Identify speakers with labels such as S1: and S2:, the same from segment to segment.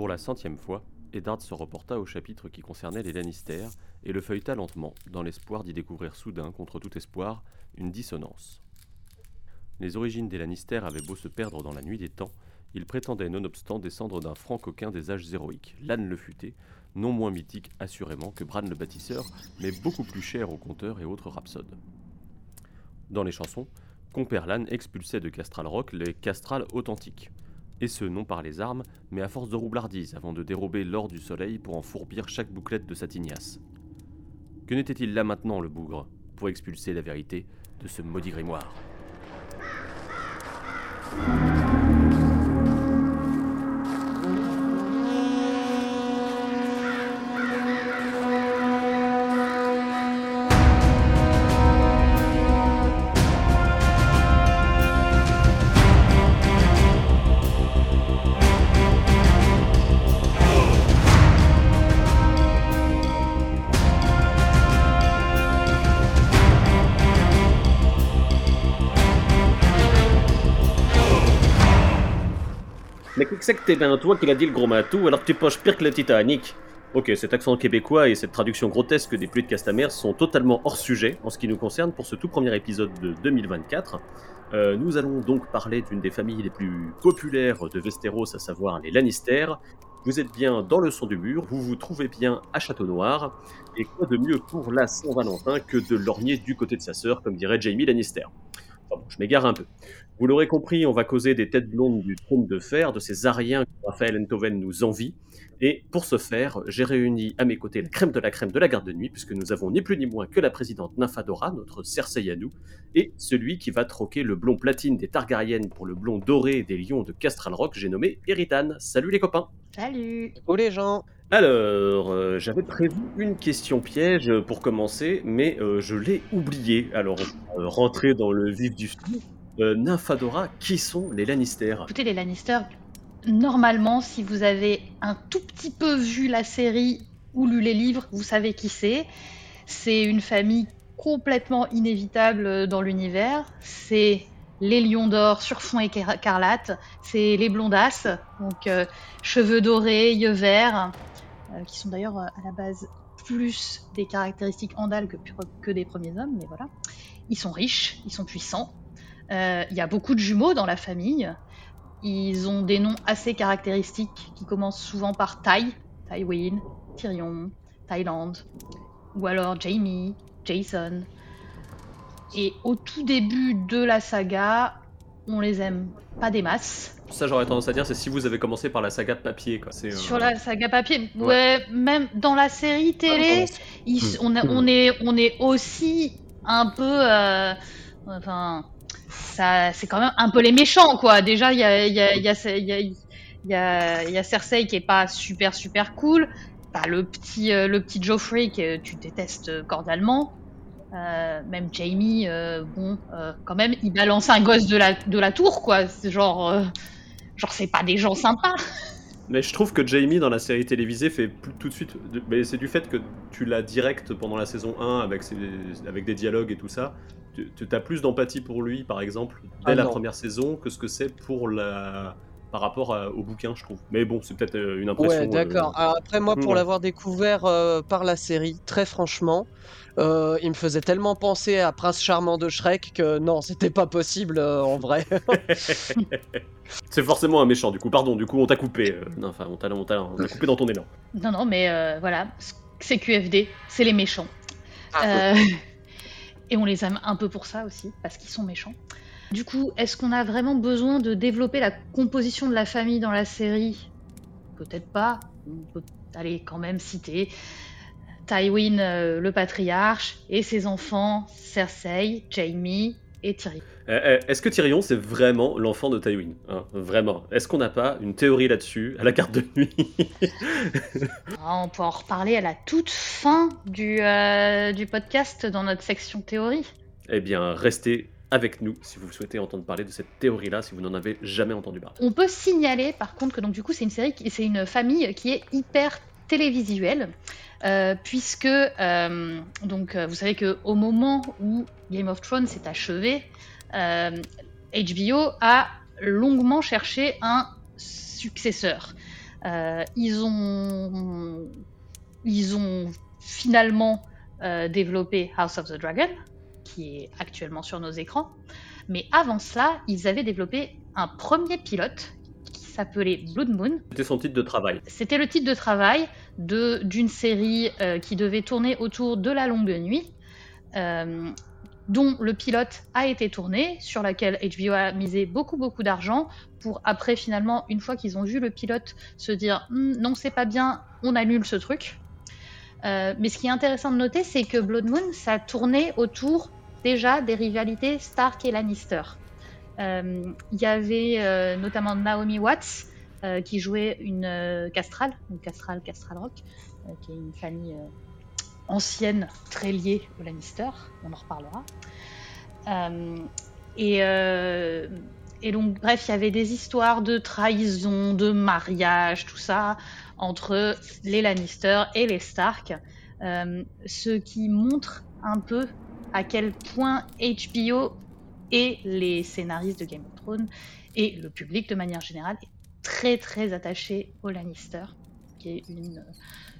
S1: Pour la centième fois, Eddard se reporta au chapitre qui concernait les Lannister et le feuilleta lentement, dans l'espoir d'y découvrir soudain, contre tout espoir, une dissonance. Les origines des Lannister avaient beau se perdre dans la nuit des temps, ils prétendaient nonobstant descendre d'un franc coquin des âges héroïques, l'âne le futé, non moins mythique assurément que Bran le bâtisseur, mais beaucoup plus cher aux conteurs et autres rhapsodes. Dans les chansons, Compère l'âne expulsait de Castral Rock les castrales authentiques, et ce non par les armes, mais à force de roublardise avant de dérober l'or du soleil pour en fourbir chaque bouclette de sa tignasse. Que n'était-il là maintenant, le bougre, pour expulser la vérité de ce maudit grimoire?
S2: Qu'est-ce que t'es bien toi qui l'a dit le gros matou alors que tu poches pire que le Titanic Ok, cet accent québécois et cette traduction grotesque des pluies de Castamere sont totalement hors sujet en ce qui nous concerne pour ce tout premier épisode de 2024. Euh, nous allons donc parler d'une des familles les plus populaires de Westeros, à savoir les Lannister. Vous êtes bien dans le son du mur, vous vous trouvez bien à Château Noir, et quoi de mieux pour la Saint-Valentin que de lorgner du côté de sa sœur, comme dirait Jamie Lannister? Je m'égare un peu. Vous l'aurez compris, on va causer des têtes blondes du trône de fer, de ces Ariens que Raphaël Enthoven nous envie. Et pour ce faire, j'ai réuni à mes côtés la crème de la crème de la garde de nuit, puisque nous avons ni plus ni moins que la présidente Nymphadora, notre Cersei à nous, et celui qui va troquer le blond platine des Targaryennes pour le blond doré des lions de Castral Rock, j'ai nommé Eritan. Salut les copains
S3: Salut
S4: Oh les gens
S2: Alors, euh, j'avais prévu une question piège pour commencer, mais euh, je l'ai oubliée. Alors, va rentrer dans le vif du. Euh, Nymphadora, qui sont les Lannister
S3: Écoutez, les Lannister, normalement, si vous avez un tout petit peu vu la série ou lu les livres, vous savez qui c'est. C'est une famille complètement inévitable dans l'univers. C'est les lions d'or sur fond écarlate. C'est les blondasses, donc euh, cheveux dorés, yeux verts, euh, qui sont d'ailleurs euh, à la base plus des caractéristiques andales que, des premiers hommes, mais voilà. Ils sont riches, ils sont puissants. Euh, Il y a beaucoup de jumeaux dans la famille. Ils ont des noms assez caractéristiques qui commencent souvent par Tai, Tywin, Tyrion, Thailand, ou alors Jamie, Jason. Et au tout début de la saga, on les aime pas des masses.
S2: Ça, j'aurais tendance à dire, c'est si vous avez commencé par la saga de papier. Quoi. Euh,
S3: Sur la saga papier, ouais,
S2: Ouais.
S3: même dans la série télé, ils- on, a- on est, on est aussi un peu, euh, enfin, ça, c'est quand même un peu les méchants, quoi. Déjà, il y a, il y a, il y a, il y a, il y a- il y a Cersei qui est pas super super cool. T'as le petit, euh, le petit Joffrey que tu détestes cordialement. Euh, même Jamie, euh, bon, euh, quand même, il balance un gosse de la, de la tour, quoi. C'est genre, euh, genre, c'est pas des gens sympas.
S2: Mais je trouve que Jamie, dans la série télévisée, fait plus- tout de suite. Mais c'est du fait que tu l'as direct pendant la saison 1 avec, ses- avec des dialogues et tout ça. Tu tu as plus d'empathie pour lui, par exemple, dès
S4: Ah
S2: la première saison, que ce que c'est pour la. par rapport à- au bouquin, je trouve. Mais bon, c'est peut-être une impression.
S4: Ouais, d'accord.
S2: euh,
S4: après, moi, pour
S2: Ouais.
S4: l'avoir découvert euh, par la série, très franchement, euh, il me faisait tellement penser à Prince Charmant de Shrek que non, c'était pas possible euh, en vrai.
S2: c'est forcément un méchant, du coup. Pardon, du coup, on t'a coupé. euh, Non, enfin, on t'a on t'a- on t'a coupé dans ton élan.
S3: Non, non, mais euh, voilà, c'est QFD, c'est les méchants.
S4: Ah,
S3: Euh, et on les aime un peu pour ça aussi, parce qu'ils sont méchants. Du coup, est-ce qu'on a vraiment besoin de développer la composition de la famille dans la série? Peut-être pas. On peut aller quand même citer Tywin, euh, le patriarche, et ses enfants, Cersei, Jaime et Tyrion.
S2: Euh, euh, Est-ce que Tyrion, c'est vraiment l'enfant de Tywin hein, Vraiment? Est-ce qu'on n'a pas une théorie là-dessus, à la carte de nuit?
S3: Ah, on peut en reparler à la toute fin du, euh, du podcast dans notre section théorie.
S2: Eh bien, restez avec nous si vous souhaitez entendre parler de cette théorie-là, si vous n'en avez jamais entendu parler.
S3: On peut signaler par contre que donc du coup c'est une série, c'est une famille qui est hyper télévisuelle, euh, puisque euh, donc euh, vous savez que au moment où Game of Thrones s'est achevé, HBO a longuement cherché un successeur. Ils, ont, ils ont finalement développé House of the Dragon, qui est actuellement sur nos écrans. Mais avant cela, ils avaient développé un premier pilote s'appelait Blood Moon.
S2: C'était son titre de travail.
S3: C'était le titre de travail de, d'une série euh, qui devait tourner autour de la longue nuit, euh, dont le pilote a été tourné, sur laquelle HBO a misé beaucoup beaucoup d'argent, pour après finalement, une fois qu'ils ont vu le pilote, se dire Hm, non c'est pas bien, on annule ce truc. Euh, mais ce qui est intéressant de noter, c'est que Blood Moon, ça tournait autour déjà des rivalités Stark et Lannister. Euh, Il y avait euh, notamment Naomi Watts euh, qui jouait une castrale, une castrale, castral rock, qui est une famille ancienne très liée aux Lannister. On en reparlera. Et, donc, bref, il y avait des histoires de trahison, de mariage, tout ça, entre les Lannister et les Stark. Ce qui montre un peu à quel point HBO et les scénaristes de Game of Thrones et le public de manière générale est très très attaché aux Lannister, qui est une,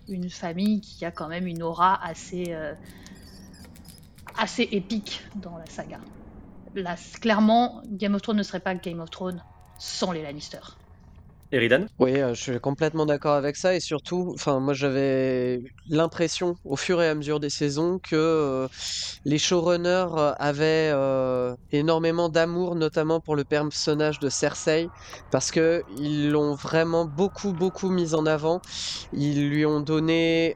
S3: une famille qui a quand même une aura assez, euh, assez épique dans la saga. Là, clairement, Game of Thrones ne serait pas Game of Thrones sans les Lannister.
S2: Eridan
S4: Oui, euh, je suis complètement d'accord avec ça et surtout, moi j'avais l'impression au fur et à mesure des saisons que euh, les showrunners euh, avaient énormément d'amour, notamment pour le personnage de Cersei, parce que ils l'ont vraiment beaucoup beaucoup mis en avant. Ils lui ont donné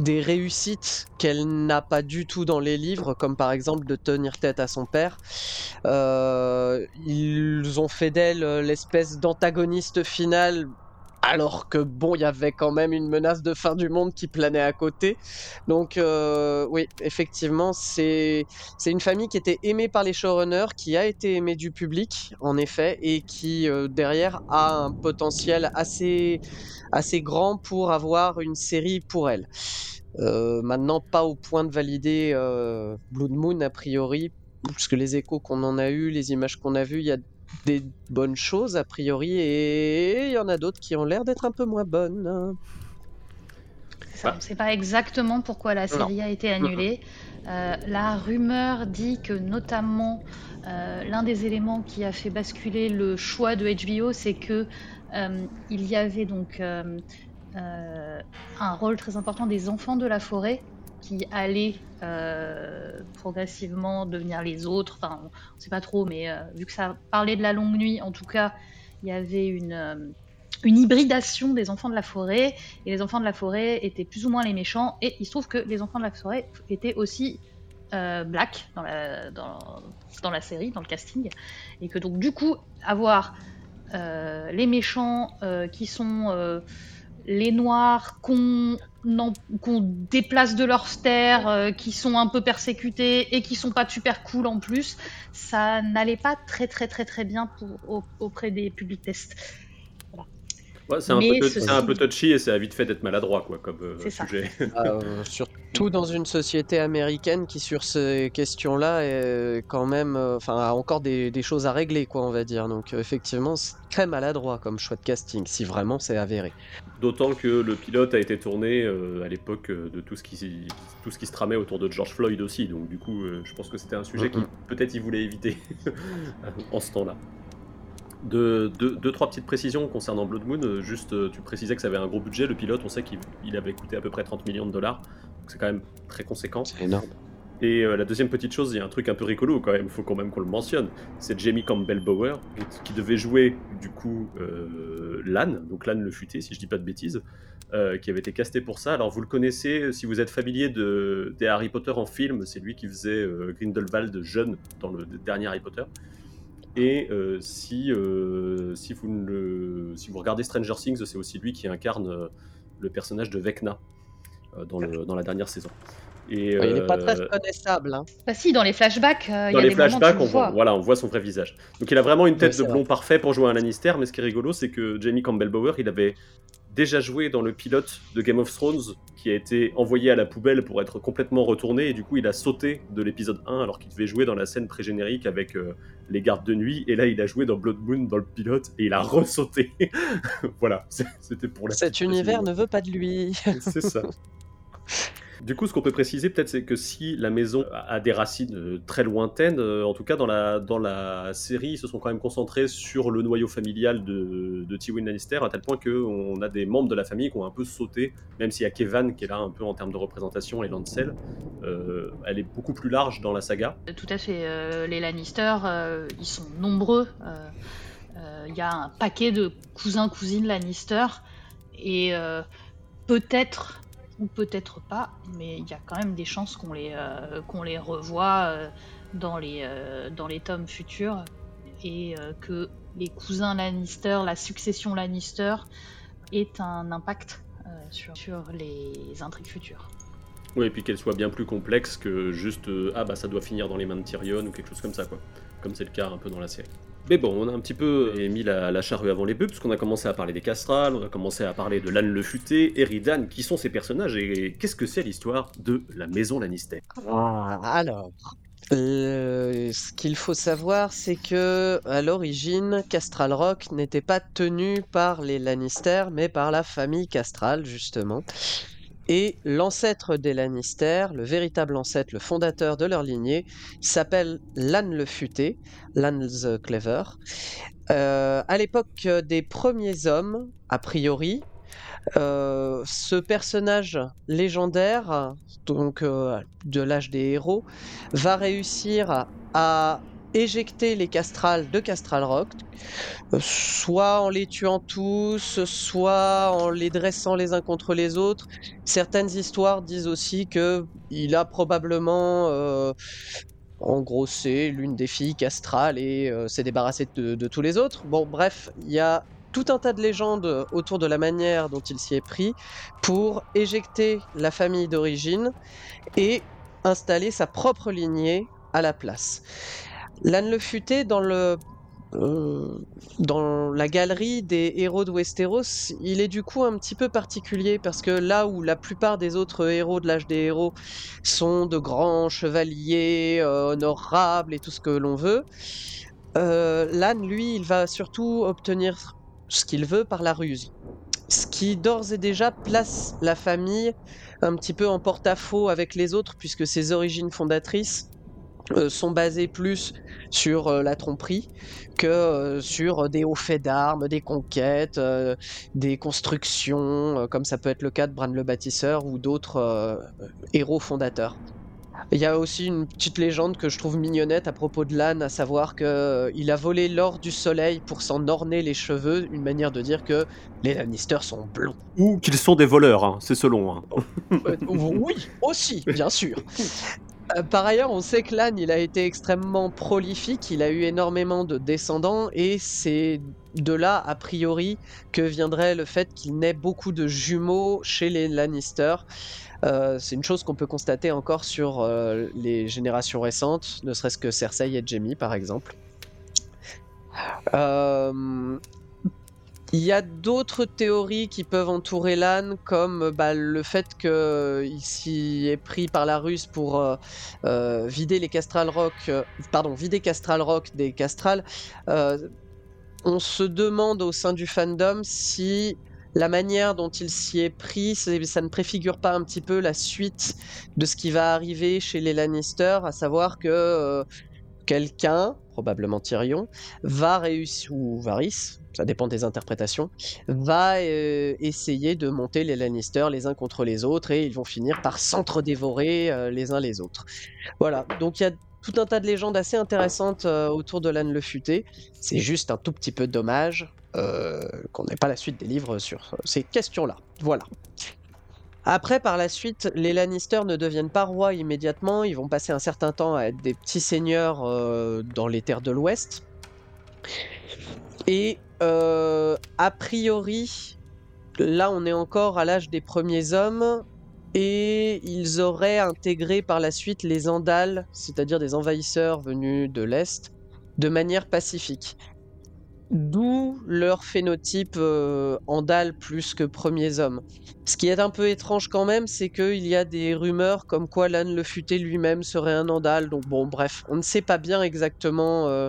S4: des réussites qu'elle n'a pas du tout dans les livres, comme par exemple de tenir tête à son père. Euh, ils ont fait d'elle euh, l'espèce d'antagoniste finale. Alors que bon, il y avait quand même une menace de fin du monde qui planait à côté. Donc euh, oui, effectivement, c'est une famille qui était aimée par les showrunners, qui a été aimée du public, en effet, et qui euh, derrière a un potentiel assez assez grand pour avoir une série pour elle. Euh, maintenant, pas au point de valider Blood Moon a priori, parce que les échos qu'on en a eu, les images qu'on a vues, il y a des bonnes choses a priori, et il y en a d'autres qui ont l'air d'être un peu moins bonnes.
S3: ça. On ne sait pas exactement pourquoi la série a été annulée. Euh, la rumeur dit que notamment euh, l'un des éléments qui a fait basculer le choix de HBO, c'est que euh, il y avait donc un rôle très important des enfants de la forêt qui allaient euh, progressivement devenir les autres. Enfin, on ne sait pas trop, mais euh, vu que ça parlait de la longue nuit, en tout cas, il y avait une, euh, une hybridation des enfants de la forêt. Et les enfants de la forêt étaient plus ou moins les méchants. Et il se trouve que les enfants de la forêt étaient aussi black dans la, dans, dans la série, dans le casting. Et que donc du coup avoir les méchants qui sont les noirs qu'on déplace de leur terre, euh, qui sont un peu persécutés et qui sont pas super cool en plus, ça n'allait pas très très très très bien auprès des publics tests.
S2: Ouais, c'est un, peu-
S3: ceci
S2: c'est un peu
S3: dit-
S2: touchy et ça a vite fait d'être maladroit quoi, comme euh,
S3: C'est ça.
S2: sujet.
S4: Euh, surtout dans une société américaine qui, sur ces questions-là, est quand même, euh, enfin, a encore des, des choses à régler, quoi, on va dire. Donc, euh, effectivement, c'est très maladroit comme choix de casting, si vraiment c'est avéré.
S2: D'autant que le pilote a été tourné euh, à l'époque euh, de tout ce, qui, tout ce qui se tramait autour de George Floyd aussi. Donc du coup, euh, je pense que c'était un sujet qu'il
S4: Mhm.
S2: peut-être il voulait éviter en ce temps-là. De, deux, deux, trois petites précisions concernant Blood Moon. Euh, Juste, euh, tu précisais que ça avait un gros budget. Le pilote, on sait qu'il il avait coûté à peu près 30 millions de dollars. Donc c'est quand même très conséquent.
S4: C'est énorme.
S2: Et euh, la deuxième petite chose, il y a un truc un peu rigolo quand même, il faut quand même qu'on le mentionne. C'est Jamie Campbell Bower qui devait jouer du coup euh, Lan, donc Lan le futé, si je dis pas de bêtises, euh, qui avait été casté pour ça. Alors vous le connaissez, si vous êtes familier de, des Harry Potter en film, c'est lui qui faisait Grindelwald jeune dans le dernier Harry Potter. Et euh, si, euh, si, vous ne le- si vous regardez Stranger Things, c'est aussi lui qui incarne euh, le personnage de Vecna euh, dans, le, dans la dernière saison. Et,
S4: Il n'est pas très reconnaissable. Hein.
S3: Bah si, dans les flashbacks, euh, il y
S2: dans
S3: a
S2: les
S3: des
S2: flashbacks, on voit, voilà, on voit son vrai visage. Donc il a vraiment une tête
S4: Oui,
S2: de blond parfait pour jouer un Lannister, mais ce qui est rigolo, c'est que Jamie Campbell Bower, il avait déjà joué dans le pilote de Game of Thrones qui a été envoyé à la poubelle pour être complètement retourné et du coup il a sauté de l'épisode 1 alors qu'il devait jouer dans la scène pré-générique avec euh, les gardes de nuit et là il a joué dans Blood Moon dans le pilote et il a ressauté. voilà, c'était pour la
S4: Cet univers ne veut pas de lui.
S2: C'est ça. Du coup, ce qu'on peut préciser peut-être, c'est que si la maison a des racines euh, très lointaines, euh, en tout cas dans la, dans la série, ils se sont quand même concentrés sur le noyau familial de, de Tywin Lannister, à tel point qu'on a des membres de la famille qui ont un peu sauté, même s'il y a Kevan qui est là un peu en termes de représentation et Lancel, euh, elle est beaucoup plus large dans la saga.
S3: Tout à fait. les Lannister, ils sont nombreux. Il y a un paquet de cousins, cousines Lannister. Et peut-être, ou peut-être pas, mais il y a quand même des chances qu'on les, euh, qu'on les revoie euh, dans, les, euh, dans les tomes futurs. Et que les cousins Lannister, la succession Lannister, ait un impact sur, sur les intrigues futures.
S2: Oui, et puis qu'elle soit bien plus complexe que juste ah bah ça doit finir dans les mains de Tyrion ou quelque chose comme ça quoi, comme c'est le cas un peu dans la série. Mais bon, on a un petit peu mis la, charrue avant les bœufs, parce qu'on a commencé à parler des castrales, on a commencé à parler de l'âne le futé, Eridan, qui sont ces personnages, et qu'est-ce que c'est l'histoire de la maison Lannister?
S4: Ah, alors, le- ce qu'il faut savoir, c'est que à l'origine, Castral Rock n'était pas tenu par les Lannister, mais par la famille Castral, justement. Et l'ancêtre des Lannister, le véritable ancêtre, le fondateur de leur lignée, s'appelle Lann le Futé, Lann the Clever. Euh, à l'époque des premiers hommes, a priori, euh, ce personnage légendaire, donc euh, de l'âge des héros, va réussir à éjecter les castrales de Castral Rock, euh, soit en les tuant tous, soit en les dressant les uns contre les autres. Certaines histoires disent aussi que il a probablement euh, engrossé l'une des filles castrales et euh, s'est débarrassé de, de tous les autres. Bon, bref, il y a tout un tas de légendes autour de la manière dont il s'y est pris pour éjecter la famille d'origine et installer sa propre lignée à la place. L'âne le futé dans le euh, dans la galerie des héros de Westeros, il est du coup un petit peu particulier parce que là où la plupart des autres héros de l'âge des héros sont de grands chevaliers euh, honorables et tout ce que l'on veut, euh, l'âne lui, il va surtout obtenir ce qu'il veut par la ruse. Ce qui d'ores et déjà place la famille un petit peu en porte-à-faux avec les autres, puisque ses origines fondatrices euh, sont basées plus sur euh, la tromperie que euh, sur des hauts faits d'armes, des conquêtes, des constructions, comme ça peut être le cas de Bran le Bâtisseur ou d'autres héros fondateurs. Il y a aussi une petite légende que je trouve mignonnette à propos de l'âne, à savoir que euh, il a volé l'or du soleil pour s'en orner les cheveux, une manière de dire que les Lannister sont blonds.
S2: Ou qu'ils sont des voleurs, hein, c'est selon. hein.
S4: Oui, aussi, bien sûr. Euh, Par ailleurs, on sait que l'âne, il a été extrêmement prolifique, il a eu énormément de descendants, et c'est de là, a priori, que viendrait le fait qu'il n'ait beaucoup de jumeaux chez les Lannister. Euh, c'est une chose qu'on peut constater encore sur euh, les générations récentes, ne serait-ce que Cersei et Jaime, par exemple. Il y a d'autres théories qui peuvent entourer l'âne, comme bah, le fait qu'il s'y est pris par la ruse pour euh, euh, vider les Castral Rock, euh, pardon, vider Castral Rock des Castrales. Euh, on se demande au sein du fandom si la manière dont il s'y est pris, ça ne préfigure pas un petit peu la suite de ce qui va arriver chez les Lannister, à savoir que euh, quelqu'un, probablement Tyrion, va réussir, ou Varys, ça dépend des interprétations, va euh, essayer de monter les Lannister les uns contre les autres et ils vont finir par s'entre-dévorer euh, les uns les autres. Voilà, donc il y a tout un tas de légendes assez intéressantes euh, autour de l'âne le futé. C'est juste un tout petit peu dommage qu'on n'ait pas la suite des livres sur ces questions-là. Voilà. Après, par la suite, les Lannister ne deviennent pas rois immédiatement, ils vont passer un certain temps à être des petits seigneurs euh, dans les terres de l'Ouest. Et euh, a priori, là on est encore à l'âge des premiers hommes, et ils auraient intégré par la suite les Andals, c'est-à-dire des envahisseurs venus de l'Est, de manière pacifique. D'où leur phénotype euh, Andal plus que premiers hommes. Ce qui est un peu étrange quand même, c'est qu'il y a des rumeurs comme quoi l'âne le futé lui-même serait un Andal. Donc bon, bref, on ne sait pas bien exactement euh,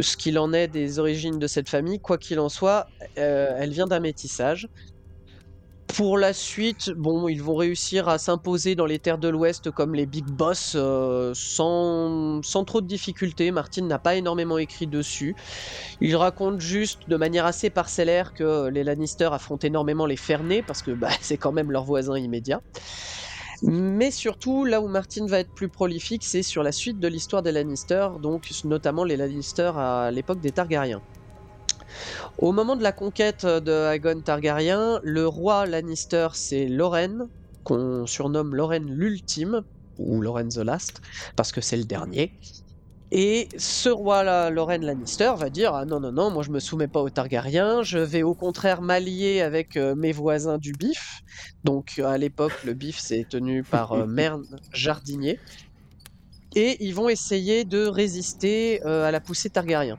S4: ce qu'il en est des origines de cette famille. Quoi qu'il en soit, euh, elle vient d'un métissage. Pour la suite, bon, ils vont réussir à s'imposer dans les terres de l'Ouest comme les big boss euh, sans, trop de difficultés. Martin n'a pas énormément écrit dessus. Il raconte juste de manière assez parcellaire que les Lannister affrontent énormément les Fernés parce que bah, c'est quand même leur voisin immédiat. Mais surtout, là où Martin va être plus prolifique, c'est sur la suite de l'histoire des Lannister, donc notamment les Lannister à l'époque des Targaryens. Au moment de la conquête de Aegon Targaryen, le roi Lannister c'est Loren, qu'on surnomme Loren l'ultime, ou Loren the Last, parce que c'est le dernier. Et ce roi-là, Loren Lannister, va dire Ah non, non, non, moi je me soumets pas aux Targaryens, je vais au contraire m'allier avec euh, mes voisins du bif. Donc à l'époque, le bif c'est tenu par euh, Mern Jardinier. Et ils vont essayer de résister euh, à la poussée Targaryen.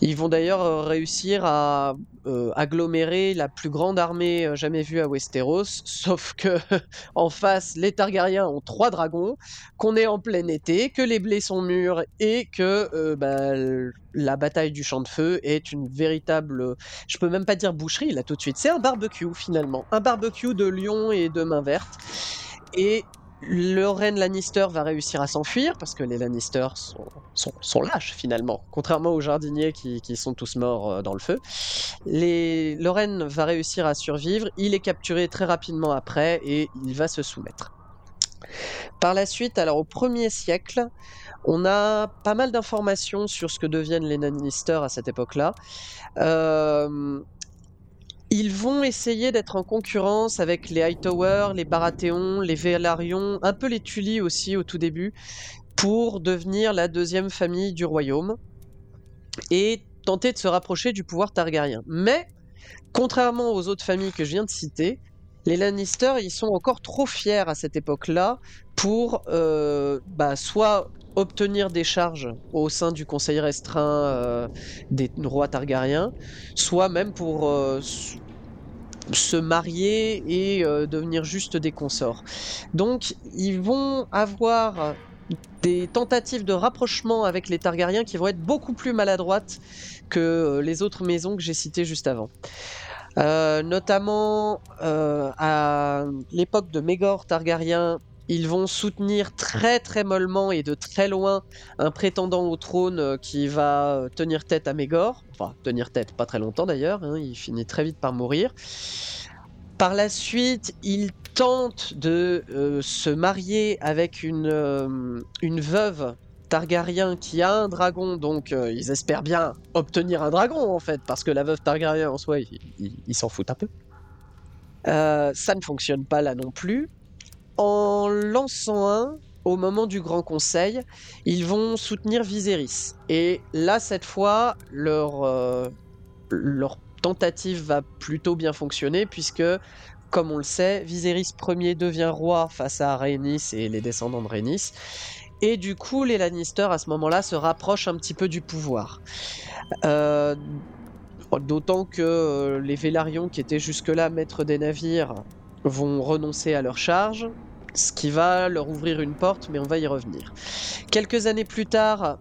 S4: Ils vont d'ailleurs euh, réussir à euh, agglomérer la plus grande armée euh, jamais vue à Westeros, sauf que en face, les Targaryens ont trois dragons, qu'on est en plein été, que les blés sont mûrs et que bah, la bataille du champ de feu est une véritable, je peux même pas dire boucherie là tout de suite, c'est un barbecue finalement, un barbecue de lions et de mains vertes. Et Lorraine Lannister va réussir à s'enfuir parce que les Lannister sont, lâches finalement, contrairement aux jardiniers qui, sont tous morts euh, dans le feu. Lorraine va réussir à survivre, il est capturé très rapidement après et il va se soumettre. Par la suite, alors au premier siècle, on a pas mal d'informations sur ce que deviennent les Lannister à cette époque-là. Euh, ils vont essayer d'être en concurrence avec les Hightower, les Baratheon, les Velaryon, un peu les Tully aussi au tout début, pour devenir la deuxième famille du royaume et tenter de se rapprocher du pouvoir Targaryen. Mais, contrairement aux autres familles que je viens de citer, les Lannister, ils sont encore trop fiers à cette époque-là pour euh, bah, soit obtenir des charges au sein du conseil restreint euh, des rois Targaryens, soit même pour euh, se marier et devenir juste des consorts. Donc ils vont avoir des tentatives de rapprochement avec les Targaryens qui vont être beaucoup plus maladroites que les autres maisons que j'ai citées juste avant. Notamment à l'époque de Mégor Targaryen, ils vont soutenir très très mollement et de très loin un prétendant au trône euh, qui va euh, tenir tête à Mégor. Enfin, tenir tête, pas très longtemps d'ailleurs, hein, il finit très vite par mourir. Par la suite, ils tentent de euh, se marier avec une veuve Targaryen qui a un dragon, donc ils espèrent bien obtenir un dragon en fait, parce que la veuve Targaryen en soi, ils s'en foutent un peu. ça ne fonctionne pas là non plus en lançant un au moment du Grand Conseil, ils vont soutenir Viserys. Et là, cette fois, leur, euh, leur tentative va plutôt bien fonctionner, puisque, comme on le sait, Viserys Ier devient roi face à Rhaenys et les descendants de Rhaenys. Et du coup, les Lannister, à ce moment-là, se rapprochent un petit peu du pouvoir. Euh, d'autant que euh, les Vélarions, qui étaient jusque-là maîtres des navires, vont renoncer à leur charge, ce qui va leur ouvrir une porte, mais on va y revenir. Quelques années plus tard,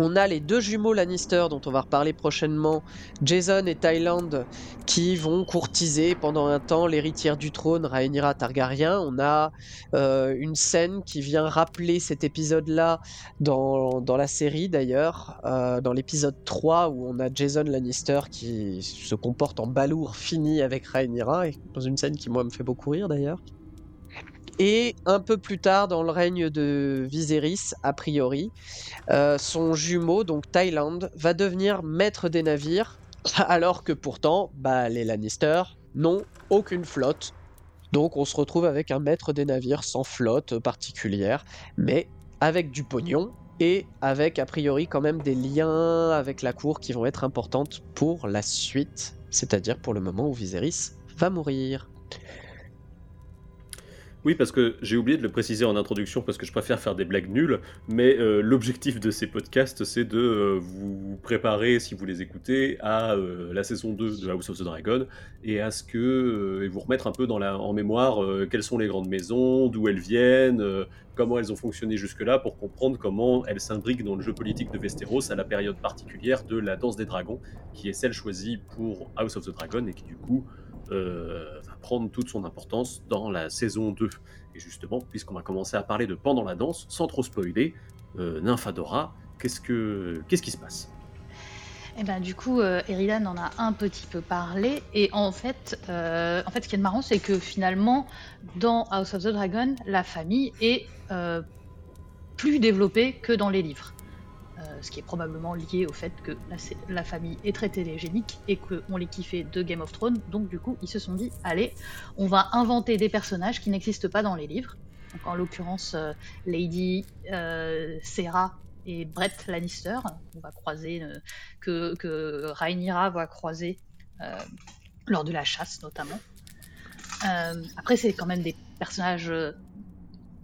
S4: on a les deux jumeaux Lannister dont on va reparler prochainement, Jason et Thailand, qui vont courtiser pendant un temps l'héritière du trône, Rhaenyra Targaryen. On a euh, une scène qui vient rappeler cet épisode-là dans, la série d'ailleurs, euh, dans l'épisode 3 où on a Jason Lannister qui se comporte en balourd fini avec Rhaenyra, dans une scène qui moi me fait beaucoup rire d'ailleurs. Et un peu plus tard, dans le règne de Viserys, a priori, euh, son jumeau, donc Thaïlande, va devenir maître des navires, alors que pourtant, bah, les Lannister n'ont aucune flotte. Donc on se retrouve avec un maître des navires sans flotte particulière, mais avec du pognon et avec a priori quand même des liens avec la cour qui vont être importantes pour la suite, c'est-à-dire pour le moment où Viserys va mourir.
S2: Oui, parce que j'ai oublié de le préciser en introduction parce que je préfère faire des blagues nulles, mais euh, l'objectif de ces podcasts, c'est de euh, vous préparer, si vous les écoutez, à euh, la saison 2 de House of the Dragon et à ce que et vous remettre un peu en mémoire quelles sont les grandes maisons, d'où elles viennent, comment elles ont fonctionné jusque-là pour comprendre comment elles s'imbriquent dans le jeu politique de Westeros à la période particulière de la danse des dragons, qui est celle choisie pour House of the Dragon et qui du coup prendre toute son importance dans la saison 2. Et justement, puisqu'on va commencer à parler de pendant la danse, sans trop spoiler, euh, Nymphadora, qu'est-ce, que, qu'est-ce qui se passe?
S3: Eh ben, du coup, euh, Eridan en a un petit peu parlé. Et en fait, euh, en fait ce qui est marrant, c'est que finalement, dans House of the Dragon, la famille est plus développée que dans les livres. Euh, ce qui est probablement lié au fait que la, famille est très télégénique et qu'on les kiffait de Game of Thrones. Donc du coup, ils se sont dit, allez, on va inventer des personnages qui n'existent pas dans les livres. Donc en l'occurrence, euh, Lady euh, Sarah et Brett Lannister, on va croiser, que, que Rhaenyra va croiser lors de la chasse notamment. après, c'est quand même des personnages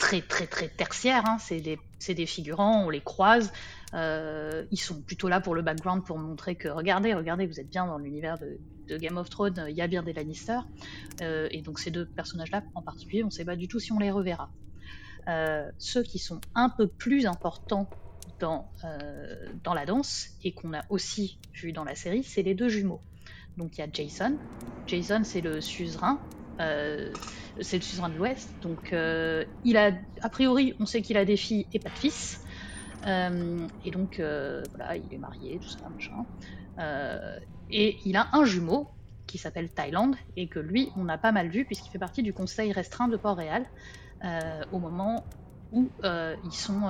S3: très très très tertiaires, hein. c'est des, figurants, on les croise, euh, ils sont plutôt là pour le background, pour montrer que regardez, regardez, vous êtes bien dans l'univers de, Game of Thrones, il y a bien des Lannister. Euh, et donc ces deux personnages-là en particulier, on ne sait pas du tout si on les reverra. Euh, ceux qui sont un peu plus importants dans, dans la danse et qu'on a aussi vu dans la série, c'est les deux jumeaux. Donc il y a Jason. Jason, c'est le suzerain. c'est le suzerain de l'Ouest. Donc il a, a priori, on sait qu'il a des filles et pas de fils. Euh, et donc, euh, voilà, il est marié, tout ça, machin. Euh, et il a un jumeau qui s'appelle Thaïlande et que lui, on a pas mal vu puisqu'il fait partie du conseil restreint de Port-Réal au moment où ils sont,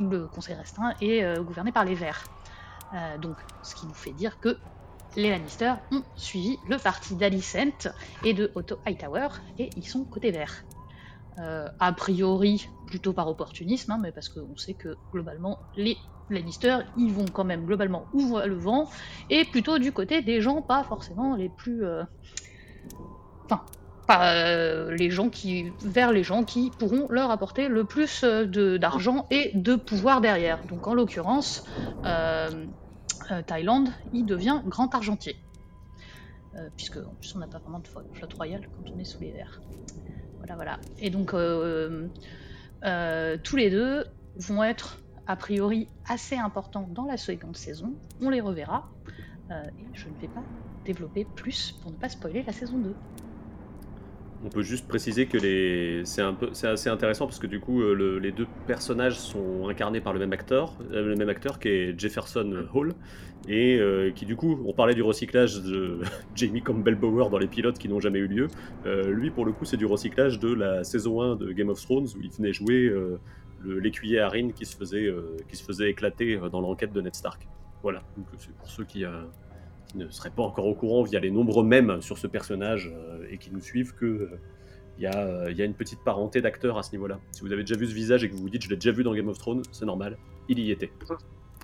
S3: où le conseil restreint est gouverné par les Verts. donc, ce qui nous fait dire que les Lannister ont suivi le parti d'Alicent et de Otto Hightower et ils sont côté vert. Euh, a priori plutôt par opportunisme, hein, mais parce qu'on sait que globalement les Lannister, ils vont quand même globalement ouvrir le vent, et plutôt du côté des gens pas forcément les plus... Euh, enfin, pas euh, les gens qui... vers les gens qui pourront leur apporter le plus d'argent et de pouvoir derrière. Donc en l'occurrence, Thaïlande, il devient grand argentier. puisque en plus on n'a pas vraiment de flotte royale quand on est sous les verts. Voilà, voilà. Et donc, euh, euh, tous les deux vont être a priori assez importants dans la seconde saison. On les reverra. Euh, et je ne vais pas développer plus pour ne pas spoiler la saison 2.
S2: On peut juste préciser que les... c'est un peu, assez intéressant parce que du coup, euh, les deux personnages sont incarnés par le même acteur, euh, le même acteur qui est Jefferson Hall, et euh, qui du coup, on parlait du recyclage de Jamie Campbell Bower dans les pilotes qui n'ont jamais eu lieu. lui, pour le coup, c'est du recyclage de la saison 1 de Game of Thrones où il venait jouer l'écuyer Harin qui se faisait, qui se faisait éclater dans l'enquête de Ned Stark. Voilà, donc c'est pour ceux qui ne seraient pas encore au courant via les nombreux mèmes sur ce personnage euh, et qui nous suivent que il euh, y, a une petite parenté d'acteurs à ce niveau-là. Si vous avez déjà vu ce visage et que vous vous dites je l'ai déjà vu dans Game of Thrones, c'est normal, il y était.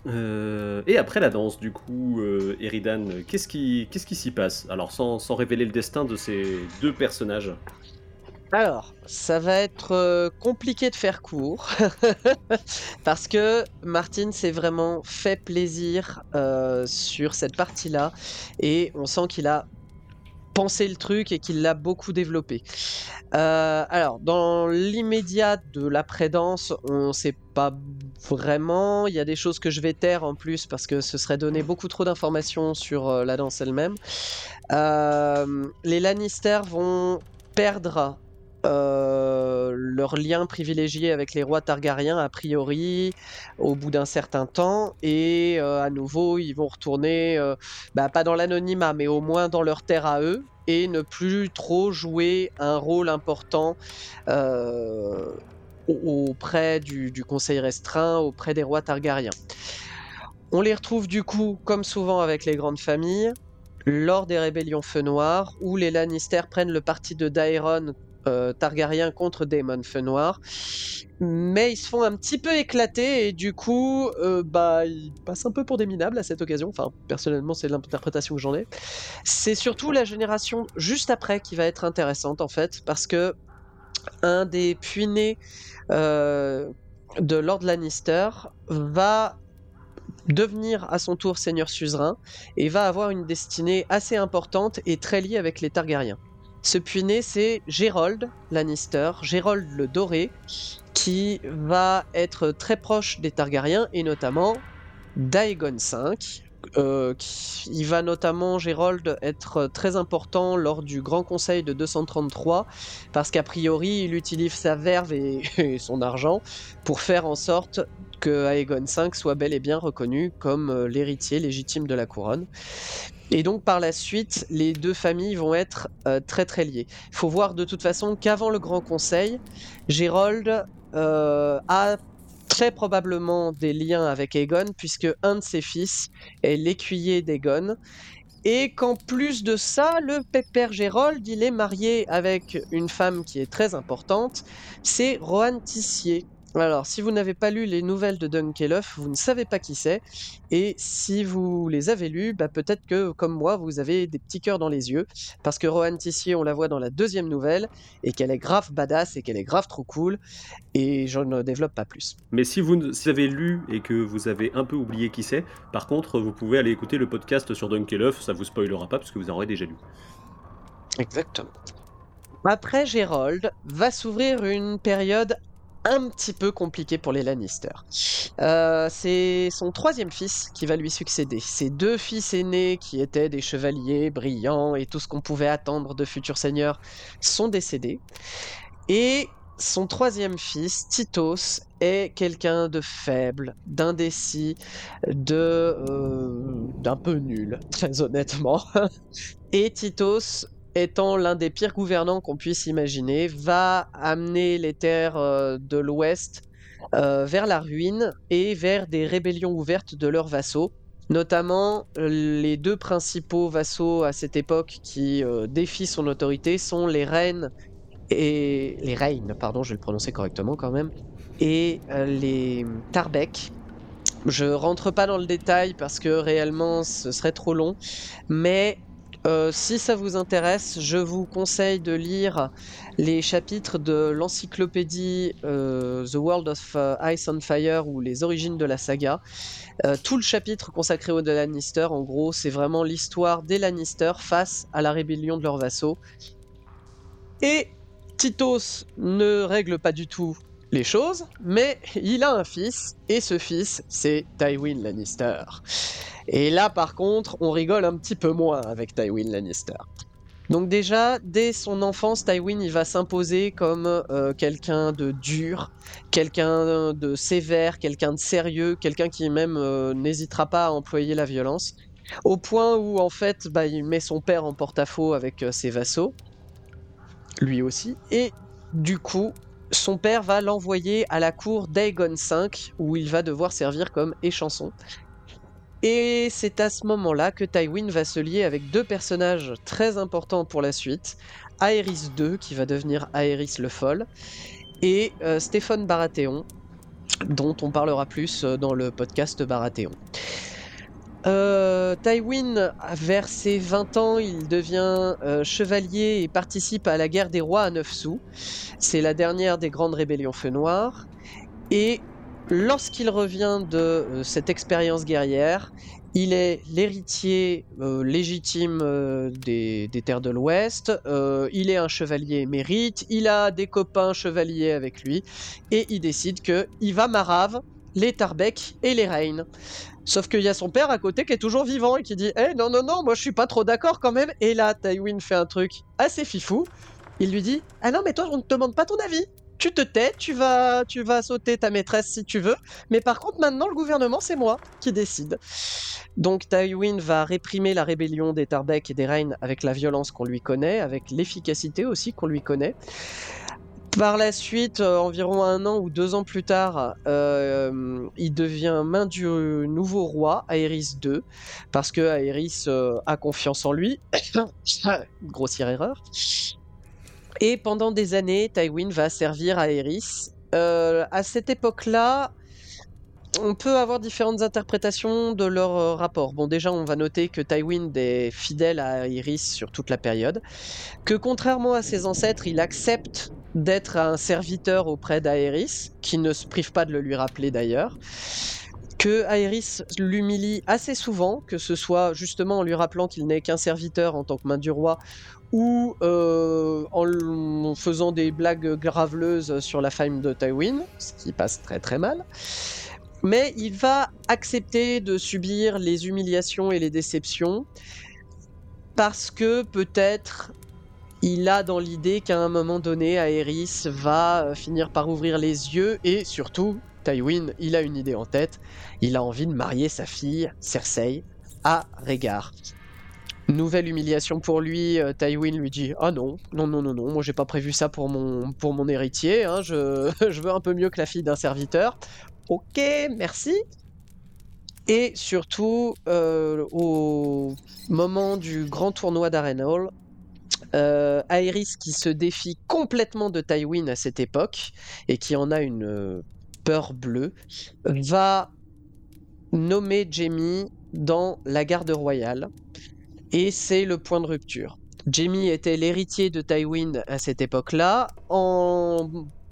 S2: Euh, et après la danse, du coup, Eridan, qu'est-ce qui qu'est-ce qui s'y passe? Alors sans, sans révéler le destin de ces deux personnages.
S4: Alors, ça va être euh, compliqué de faire court parce que Martin s'est vraiment fait plaisir euh, sur cette partie-là et on sent qu'il a pensé le truc et qu'il l'a beaucoup développé. Euh, alors, dans l'immédiat de l'après-danse, on ne sait pas vraiment. Il y a des choses que je vais taire en plus parce que ce serait donner beaucoup trop d'informations sur la danse elle-même. les Lannister vont perdre euh, leur lien privilégié avec les rois targariens a priori au bout d'un certain temps. Et euh, à nouveau ils vont retourner euh, bah, pas dans l'anonymat mais au moins dans leur terre à eux et ne plus trop jouer un rôle important auprès du, conseil restreint auprès des rois targariens. On les retrouve du coup comme souvent avec les grandes familles lors des rébellions Feu Noir, où les Lannister prennent le parti de Daeron euh, Targaryen contre Daemon Feu Noir. Mais ils se font un petit peu éclater et du coup, euh, bah, ils passent un peu pour des minables à cette occasion. Enfin, personnellement, c'est l'interprétation que j'en ai. C'est surtout la génération juste après qui va être intéressante en fait, parce que un des puinés euh, de Lord Lannister va devenir à son tour seigneur suzerain et va avoir une destinée assez importante et très liée avec les Targaryens. Ce puiné, c'est Gérold Lannister, Gérold le Doré, qui va être très proche des Targaryens et notamment d'Aegon V, euh, il va notamment, Gérold, être très important lors du Grand Conseil de 233, parce qu'a priori, il utilise sa verve et, son argent pour faire en sorte que Aegon V soit bel et bien reconnu comme euh, l'héritier légitime de la couronne. Et donc par la suite, les deux familles vont être euh, très très liées. Il faut voir de toute façon qu'avant le Grand Conseil, Gérold a très probablement des liens avec Aegon, puisque un de ses fils est l'écuyer d'Aegon. Et qu'en plus de ça, le père Gérold, il est marié avec une femme qui est très importante, c'est Rohan Tissier, alors, si vous n'avez pas lu les nouvelles de Dunkelhoff, vous ne savez pas qui c'est. Et si vous les avez lues, bah, peut-être que, comme moi, vous avez des petits cœurs dans les yeux. Parce que Rohan Tissier, on la voit dans la deuxième nouvelle, et qu'elle est grave badass, et qu'elle est grave trop cool. Et je ne développe pas plus.
S2: Mais si vous, avez lu et que vous avez un peu oublié qui c'est, par contre, vous pouvez aller écouter le podcast sur Dunkelhoff, ça vous spoilera pas, parce que vous en aurez déjà lu.
S4: Exactement. Après Gérold, va s'ouvrir une période petit peu compliqué pour les Lannister. Euh, c'est son troisième fils qui va lui succéder. Ses deux fils aînés, qui étaient des chevaliers brillants et tout ce qu'on pouvait attendre de futurs seigneurs, sont décédés. Et son troisième fils, Titos, est quelqu'un de faible, d'indécis, de euh, d'un peu nul, très honnêtement. Et Titos étant l'un des pires gouvernants qu'on puisse imaginer, va amener les terres euh, de l'Ouest euh, vers la ruine et vers des rébellions ouvertes de leurs vassaux. Notamment, les deux principaux vassaux à cette époque qui euh, défient son autorité sont les reines et les reines, pardon, je vais le prononcer correctement quand même, et les Tarbek. Je rentre pas dans le détail parce que réellement ce serait trop long, mais euh, si ça vous intéresse, je vous conseille de lire les chapitres de l'encyclopédie euh, The World of euh, Ice and Fire ou les origines de la saga. tout le chapitre consacré aux Lannister, en gros, c'est vraiment l'histoire des Lannister face à la rébellion de leurs vassaux. Et Titos ne règle pas du tout les choses, mais il a un fils, et ce fils, c'est Tywin Lannister. Et là, par contre, on rigole un petit peu moins avec Tywin Lannister. Donc déjà, dès son enfance, Tywin il va s'imposer comme euh, quelqu'un de dur, quelqu'un de sévère, quelqu'un de sérieux, quelqu'un qui même euh, n'hésitera pas à employer la violence, au point où en fait, bah, il met son père en porte-à-faux avec euh, ses vassaux, lui aussi, et du coup, son père va l'envoyer à la cour d'Aegon V, où il va devoir servir comme échanson. Et c'est à ce moment-là que Tywin va se lier avec deux personnages très importants pour la suite. Aerys II, qui va devenir Aerys le Foll, et euh, Stéphane Baratheon, dont on parlera plus euh, dans le podcast Baratheon. Euh, Tywin, vers ses 20 ans, il devient chevalier et participe à la guerre des rois à Neuf Sous. C'est la dernière des grandes rébellions Feu Noir. Et Lorsqu'il revient de euh, cette expérience guerrière, il est l'héritier euh, légitime euh, des, terres de l'Ouest, il est un chevalier mérite, il a des copains chevaliers avec lui, et il décide qu'il va marave les Tarbeck et les Reines. Sauf qu'il y a son père à côté qui est toujours vivant et qui dit Eh non, non, non, moi je suis pas trop d'accord quand même. Et là, Tywin fait un truc assez fifou. Il lui dit Ah non, mais toi, on ne te demande pas ton avis tu te tais, tu vas, tu vas sauter ta maîtresse si tu veux, mais par contre maintenant le gouvernement c'est moi qui décide. Donc Tywin va réprimer la rébellion des Tarbeck et des Reines avec la violence qu'on lui connaît, avec l'efficacité aussi qu'on lui connaît. Par la suite, euh, environ un an ou deux ans plus tard, euh, il devient main du nouveau roi, Aerys II, parce que Aerys euh, a confiance en lui. Grossière erreur. Et pendant des années, Tywin va servir à Eris. Euh, à cette époque-là, on peut avoir différentes interprétations de leur rapport. Bon, déjà, on va noter que Tywin est fidèle à Iris sur toute la période, que contrairement à ses ancêtres, il accepte d'être un serviteur auprès d'Aerys, qui ne se prive pas de le lui rappeler d'ailleurs, que Aerys l'humilie assez souvent, que ce soit justement en lui rappelant qu'il n'est qu'un serviteur en tant que main du roi, ou euh, en faisant des blagues graveleuses sur la femme de Tywin, ce qui passe très très mal. Mais il va accepter de subir les humiliations et les déceptions parce que peut-être il a dans l'idée qu'à un moment donné, Aerys va euh, finir par ouvrir les yeux et surtout, Tywin, il a une idée en tête. Il a envie de marier sa fille, Cersei, à Rhaegar. Nouvelle humiliation pour lui, euh, Tywin lui dit Ah non, non, non, non, non, moi j'ai pas prévu ça pour mon, héritier, hein, je, veux un peu mieux que la fille d'un serviteur. Ok, merci. Et surtout, euh, au moment du grand tournoi d'Arenhall, euh, Aerys qui se défie complètement de Tywin à cette époque et qui en a une euh, peur bleue, va nommer Jamie dans la garde royale et c'est le point de rupture. Jamie était l'héritier de Tywin à cette époque-là. En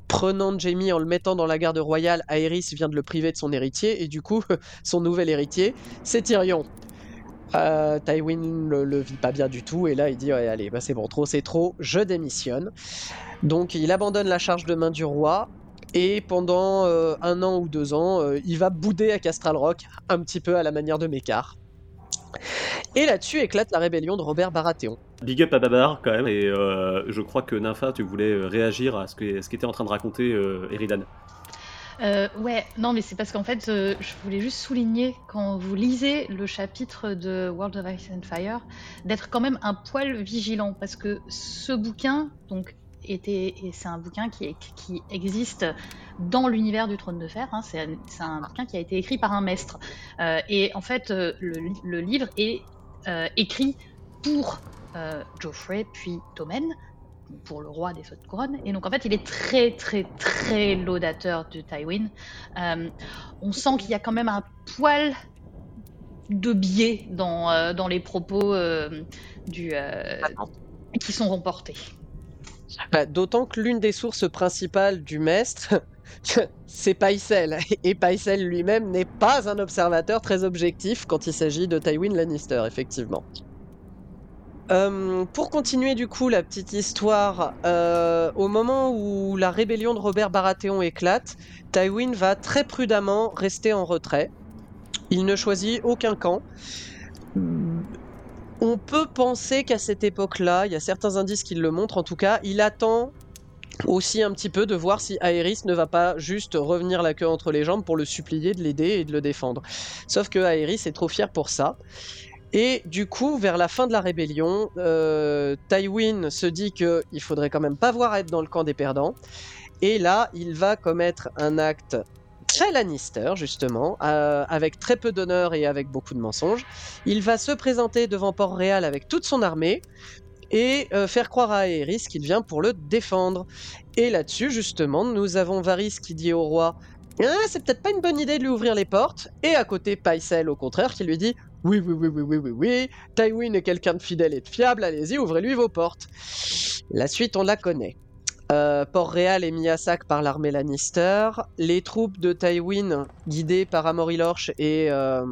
S4: prenant Jamie, en le mettant dans la garde royale, Aerys vient de le priver de son héritier, et du coup, son nouvel héritier, c'est Tyrion. Euh, Tywin le, vit pas bien du tout, et là il dit allez, bah c'est bon, trop c'est trop, je démissionne. Donc il abandonne la charge de main du roi, et pendant euh, un an ou deux ans, euh, il va bouder à Castral Rock, un petit peu à la manière de Mécart. Et là-dessus éclate la rébellion de Robert Baratheon.
S2: Big up à Babar quand même, et je crois que Nympha, tu voulais réagir à ce qu'était en train de raconter Eridan.
S3: Euh, ouais, non, mais c'est parce qu'en fait, euh, je voulais juste souligner, quand vous lisez le chapitre de World of Ice and Fire, d'être quand même un poil vigilant, parce que ce bouquin, donc, était, c'est un bouquin qui, existe dans l'univers du Trône de Fer, hein, c'est un, bouquin qui a été écrit par un maître. Euh, et en fait, le, le livre est écrit pour Geoffrey puis Tommen, pour le roi des Sautes de Couronne. Et donc, en fait, il est très, très, très laudateur de Tywin. Euh, on sent qu'il y a quand même un poil de biais dans, euh, dans les propos euh, du, qui sont remportés.
S4: Bah, D'autant que l'une des sources principales du maître, c'est Paisel. Et Paisel lui-même n'est pas un observateur très objectif quand il s'agit de Tywin Lannister, effectivement. Euh, pour continuer du coup la petite histoire, euh, au moment où la rébellion de Robert Baratheon éclate, Tywin va très prudemment rester en retrait. Il ne choisit aucun camp. On peut penser qu'à cette époque-là, il y a certains indices qui le montrent en tout cas, il attend aussi un petit peu de voir si Aerys ne va pas juste revenir la queue entre les jambes pour le supplier de l'aider et de le défendre. Sauf que Aerys est trop fier pour ça. Et du coup, vers la fin de la rébellion, euh, Tywin se dit qu'il faudrait quand même pas voir être dans le camp des perdants. Et là, il va commettre un acte très Lannister, justement, euh, avec très peu d'honneur et avec beaucoup de mensonges. Il va se présenter devant Port-Réal avec toute son armée et euh, faire croire à Aerys qu'il vient pour le défendre. Et là-dessus, justement, nous avons Varys qui dit au roi ah, c'est peut-être pas une bonne idée de lui ouvrir les portes. Et à côté, Paisel, au contraire, qui lui dit oui, oui, oui, oui, oui, oui, oui. Tywin est quelqu'un de fidèle et de fiable, allez-y, ouvrez-lui vos portes. La suite, on la connaît. Euh, Port-Réal est mis à sac par l'armée Lannister. Les troupes de Tywin, guidées par Amory Lorch et... Euh,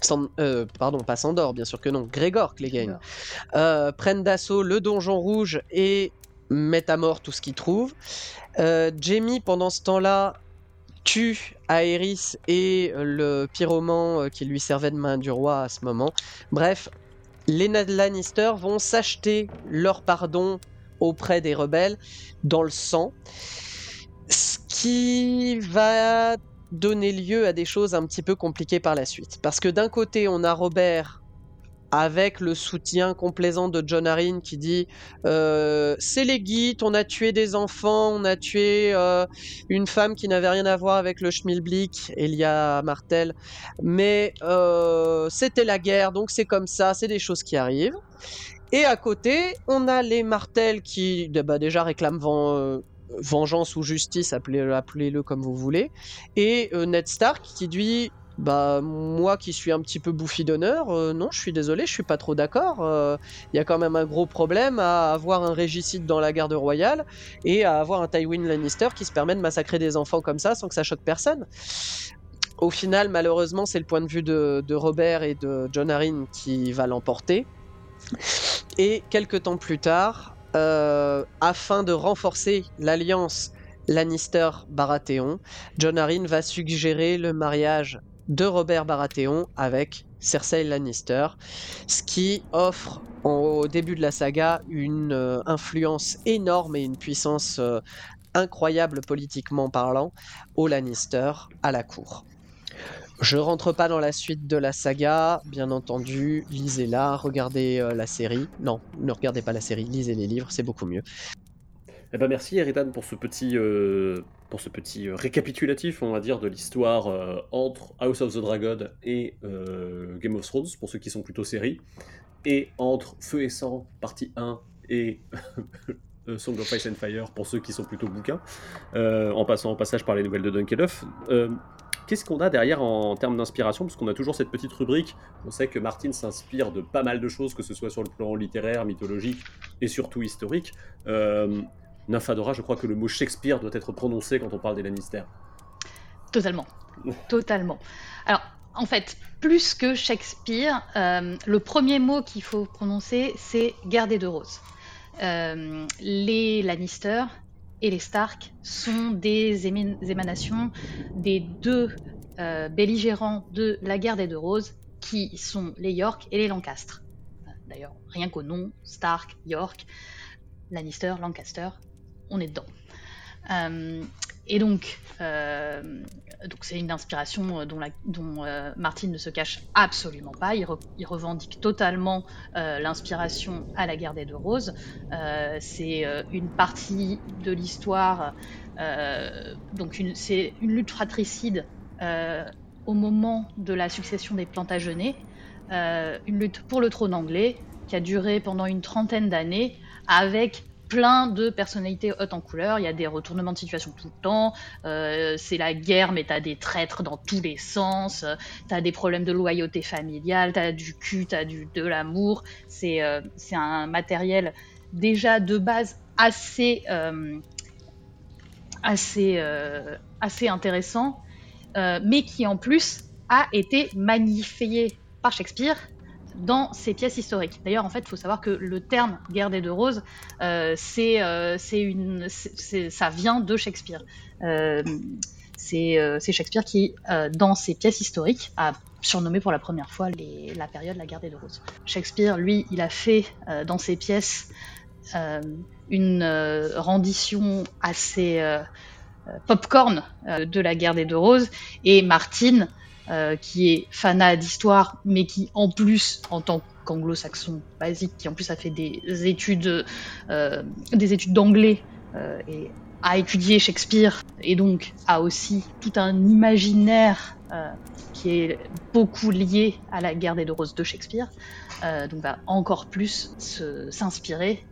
S4: San... euh, pardon, pas Sandor, bien sûr que non, Grégor Clegane, prennent d'assaut le donjon rouge et mettent à mort tout ce qu'ils trouvent. Jamie, pendant ce temps-là, tue Aerys et le pyroman qui lui servait de main du roi à ce moment. Bref, les Lannister vont s'acheter leur pardon auprès des rebelles dans le sang, ce qui va donner lieu à des choses un petit peu compliquées par la suite. Parce que d'un côté, on a Robert avec le soutien complaisant de John Arryn qui dit euh, c'est les guides, on a tué des enfants, on a tué euh, une femme qui n'avait rien à voir avec le Schmilblick, Elia Martel, mais euh, c'était la guerre, donc c'est comme ça, c'est des choses qui arrivent. Et à côté, on a les Martel qui bah, déjà réclament vengeance ou justice, appelez-le appelez -le comme vous voulez, et Ned Stark qui dit bah moi qui suis un petit peu bouffi d'honneur, non, je suis désolé, je suis pas trop d'accord. Il y a quand même un gros problème à avoir un régicide dans la garde royale et à avoir un Tywin Lannister qui se permet de massacrer des enfants comme ça sans que ça choque personne. Au final, malheureusement, c'est le point de vue de, Robert et de John Arryn qui va l'emporter. Et quelques temps plus tard, euh, afin de renforcer l'alliance Lannister-Baratheon, John Arryn va suggérer le mariage de Robert Baratheon avec Cersei Lannister, ce qui offre au début de la saga une euh, influence énorme et une puissance euh, incroyable politiquement parlant aux Lannister à la cour. Je rentre pas dans la suite de la saga, bien entendu, lisez-la, regardez euh, la série. Non, ne regardez pas la série, lisez les livres, c'est beaucoup mieux.
S2: Eh ben merci Eridan pour ce petit, euh, pour ce petit euh, récapitulatif, on va dire, de l'histoire entre House of the Dragon et Game of Thrones, pour ceux qui sont plutôt séries, et entre Feu et Sang, partie 1, et Song of Ice and Fire, pour ceux qui sont plutôt bouquins, en passant au passage par les nouvelles de Dunkelhoff. Qu'est-ce qu'on a derrière en termes d'inspiration? Parce qu'on a toujours cette petite rubrique. On sait que Martin s'inspire de pas mal de choses, que ce soit sur le plan littéraire, mythologique et surtout historique. Nymphadora, je crois que le mot Shakespeare doit être prononcé quand on parle des Lannister.
S3: Totalement. Totalement. Alors, en fait, plus que Shakespeare, euh, le premier mot qu'il faut prononcer, c'est garder de rose. Euh, les Lannister, et les Stark sont des émanations des deux euh, belligérants de la guerre des deux roses, qui sont les York et les Lancaster. D'ailleurs, rien qu'au nom, Stark, York, Lannister, Lancaster, on est dedans. Euh, et donc, euh, donc c'est une inspiration euh, dont, la, Martin ne se cache absolument pas. Il, revendique totalement l'inspiration à la guerre des deux roses. c'est une partie de l'histoire. donc c'est une lutte fratricide au moment de la succession des Plantagenets. une lutte pour le trône anglais qui a duré pendant une trentaine d'années avec plein de personnalités hautes en couleur. Il y a des retournements de situation tout le temps. Euh, c'est la guerre, mais t'as des traîtres dans tous les sens. T'as des problèmes de loyauté familiale. T'as du cul, t'as du de l'amour. C'est euh, un matériel déjà de base assez euh, assez assez intéressant, mais qui en plus a été magnifié par Shakespeare dans ces pièces historiques. D'ailleurs, en fait, il faut savoir que le terme guerre des deux roses, euh, c'est, euh, une, ça vient de Shakespeare. Euh, c'est, Shakespeare qui, dans ses pièces historiques, a surnommé pour la première fois la période la guerre des deux roses. Shakespeare, lui, il a fait dans ses pièces une rendition assez popcorn de la guerre des deux roses, et Martine euh, qui est fanat d'histoire, mais qui en plus, en tant qu'anglo-saxon basique, qui en plus a fait des études, euh, des études d'anglais euh, et a étudié Shakespeare, et donc a aussi tout un imaginaire qui est beaucoup lié à la guerre des deux roses de Shakespeare, donc va encore plus s'inspirer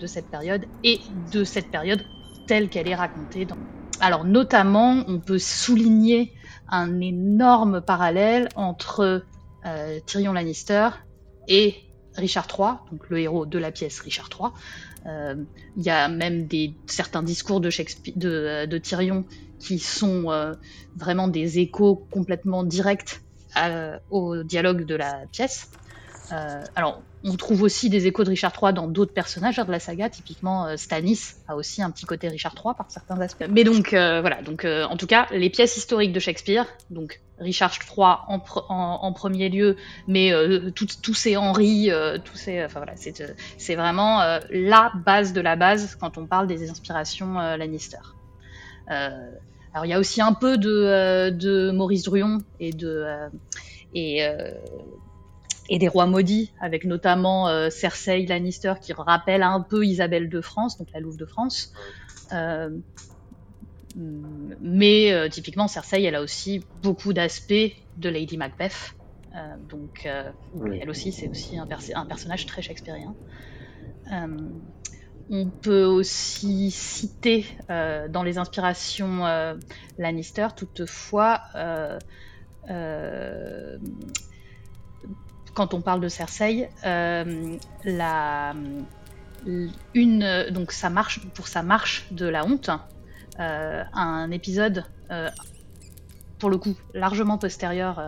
S3: de cette période et de cette période telle qu'elle est racontée dans... Alors notamment, on peut souligner un énorme parallèle entre euh, Tyrion Lannister et Richard III, donc le héros de la pièce Richard III. Euh, il y a même des, certains discours de, Shakespeare, de, Tyrion qui sont euh, vraiment des échos complètement directs au dialogue de la pièce. Alors, on trouve aussi des échos de Richard III dans d'autres personnages de la saga, typiquement euh, Stannis a aussi un petit côté Richard III par certains aspects. Mais donc euh, voilà, donc euh, en tout cas les pièces historiques de Shakespeare, donc Richard III en, premier lieu, mais tous ces Henri, tous ces, enfin voilà, c'est vraiment la base de la base quand on parle des inspirations Lannister. alors il y a aussi un peu de, Maurice Druon et de et des rois maudits, avec notamment euh, Cersei Lannister qui rappelle un peu Isabelle de France, donc la Louve de France. Euh, mais euh, typiquement, Cersei, elle a aussi beaucoup d'aspects de Lady Macbeth. donc, elle aussi, c'est aussi un, un, personnage très shakespearien. on peut aussi citer dans les inspirations Lannister, toutefois, quand on parle de Cersei, une, donc marche pour sa marche de la honte, un épisode pour le coup largement postérieur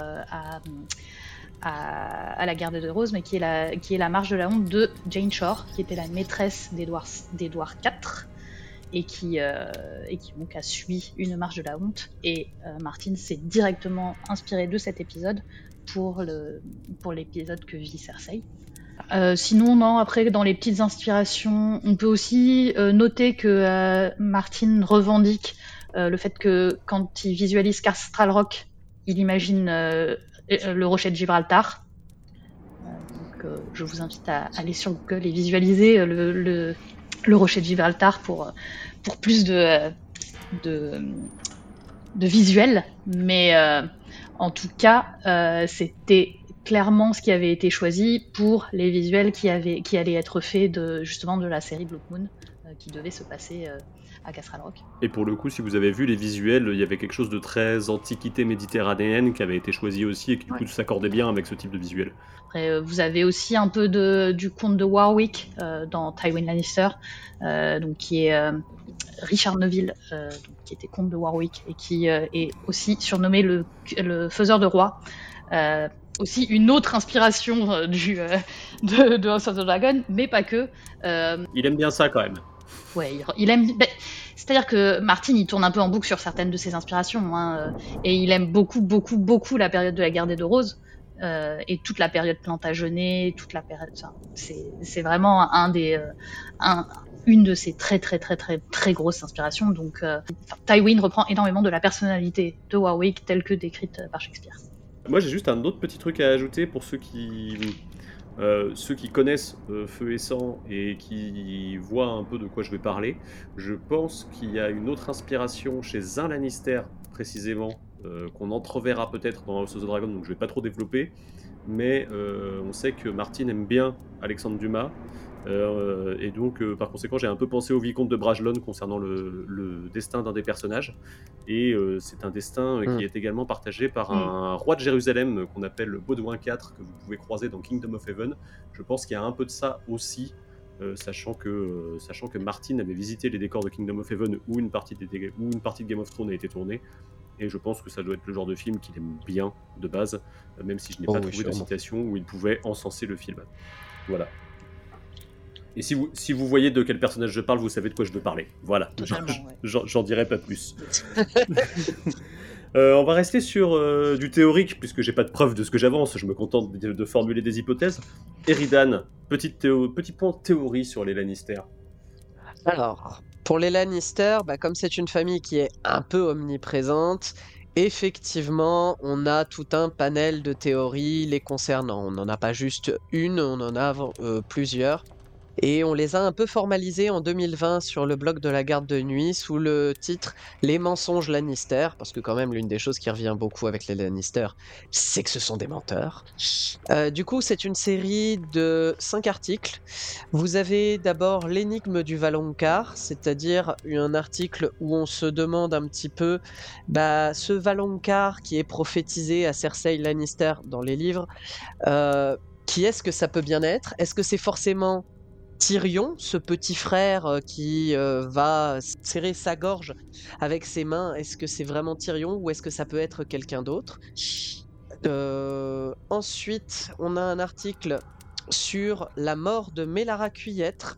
S3: à, la guerre de Rose, mais qui est, la, marche de la honte de Jane Shore, qui était la maîtresse d'Edouard IV et qui, euh, a suivi une marche de la honte. Et euh, Martin s'est directement inspiré de cet épisode pour, le, pour l'épisode que vit Cersei. Euh, sinon, non, après, dans les petites inspirations, on peut aussi noter que Martin revendique le fait que quand il visualise Castral Rock, il imagine euh, le rocher de Gibraltar. Euh, donc, euh, je vous invite à aller sur Google et visualiser le, le, rocher de Gibraltar pour, pour plus de, de, de visuels. Mais en tout cas, c'était clairement ce qui avait été choisi pour les visuels qui, allaient être faits de, justement de la série Blood Moon, qui devait se passer à Castral Rock.
S2: Et pour le coup, si vous avez vu les visuels, il y avait quelque chose de très antiquité méditerranéenne qui avait été choisi aussi et qui du coup s'accordait bien avec ce type de visuel.
S3: Après, euh, vous avez aussi un peu de, du conte de Warwick euh, dans Tywin Lannister, euh, donc qui est Richard Neville, qui était comte de Warwick et qui est aussi surnommé le, le faiseur de roi aussi une autre inspiration du, de, de House of the Dragon, mais pas que.
S2: Il aime bien ça quand même.
S3: Ouais, il, aime. Ben, c'est-à-dire que Martin, il tourne un peu en boucle sur certaines de ses inspirations, hein, euh, et il aime beaucoup, beaucoup, beaucoup la période de la guerre des deux roses. Euh, et toute la période Plantagenet, toute la période, c'est vraiment euh, un, une de ses très très très très très grosses inspirations. Donc, Tywin reprend énormément de la personnalité de Warwick telle que décrite par Shakespeare.
S2: Moi, j'ai juste un autre petit truc à ajouter pour ceux qui euh, ceux qui connaissent euh, Feu et Sang et qui voient un peu de quoi je vais parler, je pense qu'il y a une autre inspiration chez un Lannister précisément, euh, qu'on entreverra peut-être dans House of the Dragon, donc je vais pas trop développer, mais on sait que Martin aime bien Alexandre Dumas, euh, et donc, euh, par conséquent, j'ai un peu pensé au vicomte de Bragelonne concernant le, destin d'un des personnages. Et euh, c'est un destin qui hmm. est également partagé par hmm. un roi de Jérusalem qu'on appelle Baudouin IV, que vous pouvez croiser dans Kingdom of Heaven. Je pense qu'il y a un peu de ça aussi. sachant, que, sachant que Martin avait visité les décors de Kingdom of Heaven où une, partie des, où une partie de Game of Thrones a été tournée, et je pense que ça doit être le genre de film qu'il aime bien de base, même si je n'ai pas oh trouvé de citation où il pouvait encenser le film. Voilà. Et si vous, si vous voyez de quel personnage je parle, vous savez de quoi je veux parler. Voilà. J'en dirai pas plus. Euh, on va rester sur euh, du théorique, puisque j'ai pas de preuve de ce que j'avance, je me contente de, formuler des hypothèses. Eridan, petite petit point théorie sur les Lannister.
S4: Alors, pour les Lannister, bah, comme c'est une famille qui est un peu omniprésente, effectivement, on a tout un panel de théories les concernant. On n'en a pas juste une, on en a euh, plusieurs. Et on les a un peu formalisés en 2020 sur le blog de la garde de nuit sous le titre Les mensonges Lannister, parce que quand même l'une des choses qui revient beaucoup avec les Lannister, c'est que ce sont des menteurs. Euh, du coup, c'est une série de 5 articles. Vous avez d'abord l'énigme du Valonqar, c'est-à-dire un article où on se demande un petit peu, bah, ce Valonqar qui est prophétisé à Cersei Lannister dans les livres, euh, qui est-ce que ça peut bien être? Est-ce que c'est forcément Tyrion, ce petit frère euh, qui euh, va serrer sa gorge avec ses mains, est-ce que c'est vraiment Tyrion ou est-ce que ça peut être quelqu'un d'autre? Euh, Ensuite, on a un article sur la mort de Mélara Cuyêtre.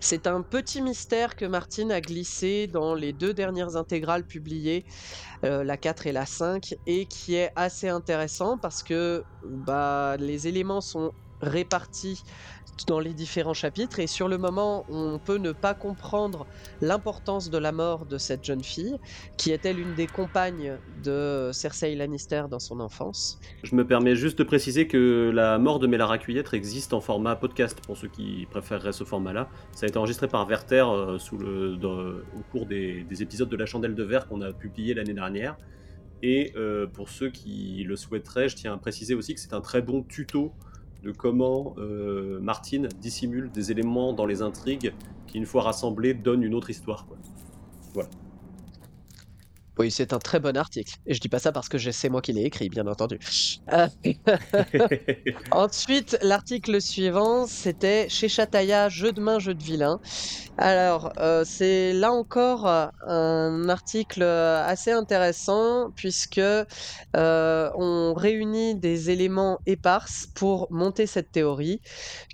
S4: C'est un petit mystère que Martine a glissé dans les deux dernières intégrales publiées, la 4 et la 5, et qui est assez intéressant parce que bah, les éléments sont répartis dans les différents chapitres et sur le moment on peut ne pas comprendre l'importance de la mort de cette jeune fille qui était l'une des compagnes de Cersei Lannister dans son enfance.
S2: Je me permets juste de préciser que la mort de Melara Cuyêtre existe en format podcast pour ceux qui préféreraient ce format-là. Ça a été enregistré par Werther euh, au cours des, épisodes de La Chandelle de Verre qu'on a publié l'année dernière. Et euh, pour ceux qui le souhaiteraient, je tiens à préciser aussi que c'est un très bon tuto de comment euh, Martine dissimule des éléments dans les intrigues qui, une fois rassemblés, donnent une autre histoire. Quoi.
S4: Oui, c'est un très bon article. Et je dis pas ça parce que c'est moi qui l'ai écrit, bien entendu. Euh, Ensuite, l'article suivant, c'était chez Chataya, jeu de main, jeu de vilain. Alors, euh, c'est là encore euh, un article assez intéressant puisque on réunit des éléments éparses pour monter cette théorie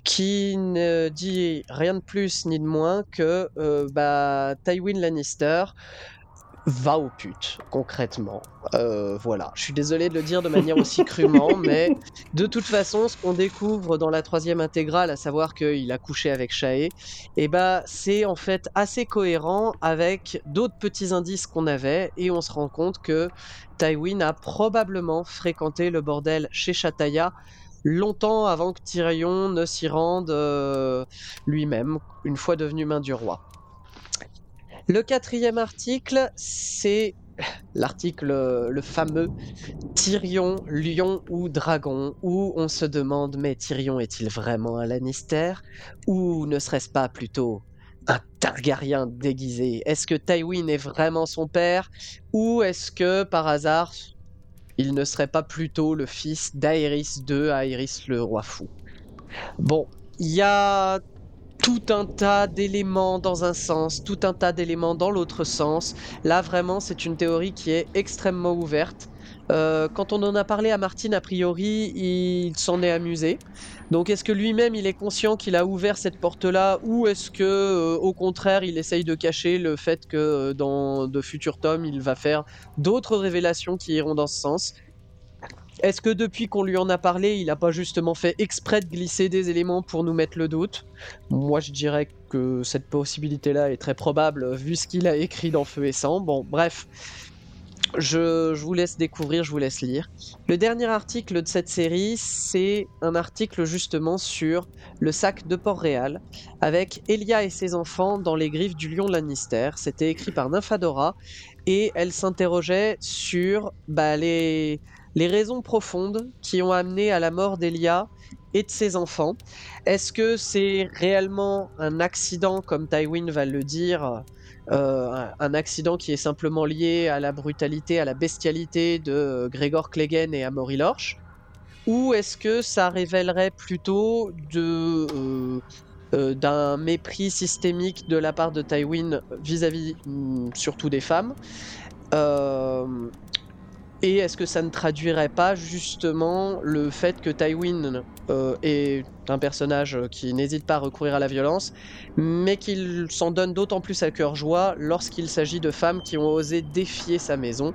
S4: qui ne dit rien de plus ni de moins que bah, Tywin Lannister va aux putes, concrètement. Euh, voilà, je suis désolé de le dire de manière aussi crûment, mais de toute façon, ce qu'on découvre dans la troisième intégrale, à savoir qu'il a couché avec Shae, eh ben, c'est en fait assez cohérent avec d'autres petits indices qu'on avait, et on se rend compte que Tywin a probablement fréquenté le bordel chez Chataya longtemps avant que Tyrion ne s'y rende euh, lui-même, une fois devenu main du roi. Le quatrième article, c'est l'article le fameux Tyrion, lion ou dragon, où on se demande mais Tyrion est-il vraiment un Lannister ou ne serait-ce pas plutôt un Targaryen déguisé? Est-ce que Tywin est vraiment son père ou est-ce que par hasard il ne serait pas plutôt le fils d'Aerys II, Aerys le roi fou? Bon, il y a tout un tas d'éléments dans un sens, tout un tas d'éléments dans l'autre sens. Là, vraiment, c'est une théorie qui est extrêmement ouverte. Euh, quand on en a parlé à Martine, a priori, il s'en est amusé. Donc, est-ce que lui-même, il est conscient qu'il a ouvert cette porte-là, ou est-ce que, euh, au contraire, il essaye de cacher le fait que euh, dans de futurs tomes, il va faire d'autres révélations qui iront dans ce sens? Est-ce que depuis qu'on lui en a parlé, il n'a pas justement fait exprès de glisser des éléments pour nous mettre le doute? Moi, je dirais que cette possibilité-là est très probable vu ce qu'il a écrit dans Feu et Sang. Bon, bref, je, vous laisse découvrir, je vous laisse lire. Le dernier article de cette série, c'est un article justement sur le sac de Port-Réal, avec Elia et ses enfants dans les griffes du lion Lannister. C'était écrit par Nymphadora, et elle s'interrogeait sur bah, les les raisons profondes qui ont amené à la mort d'Elia et de ses enfants. Est-ce que c'est réellement un accident, comme Tywin va le dire, euh, un accident qui est simplement lié à la brutalité, à la bestialité de Gregor Clegane et Amory Lorch Ou est-ce que ça révélerait plutôt euh, euh, d'un mépris systémique de la part de Tywin vis-à-vis mm, surtout des femmes? Et est-ce que ça ne traduirait pas justement le fait que Tywin euh, est un personnage qui n'hésite pas à recourir à la violence, mais qu'il s'en donne d'autant plus à cœur joie lorsqu'il s'agit de femmes qui ont osé défier sa maison?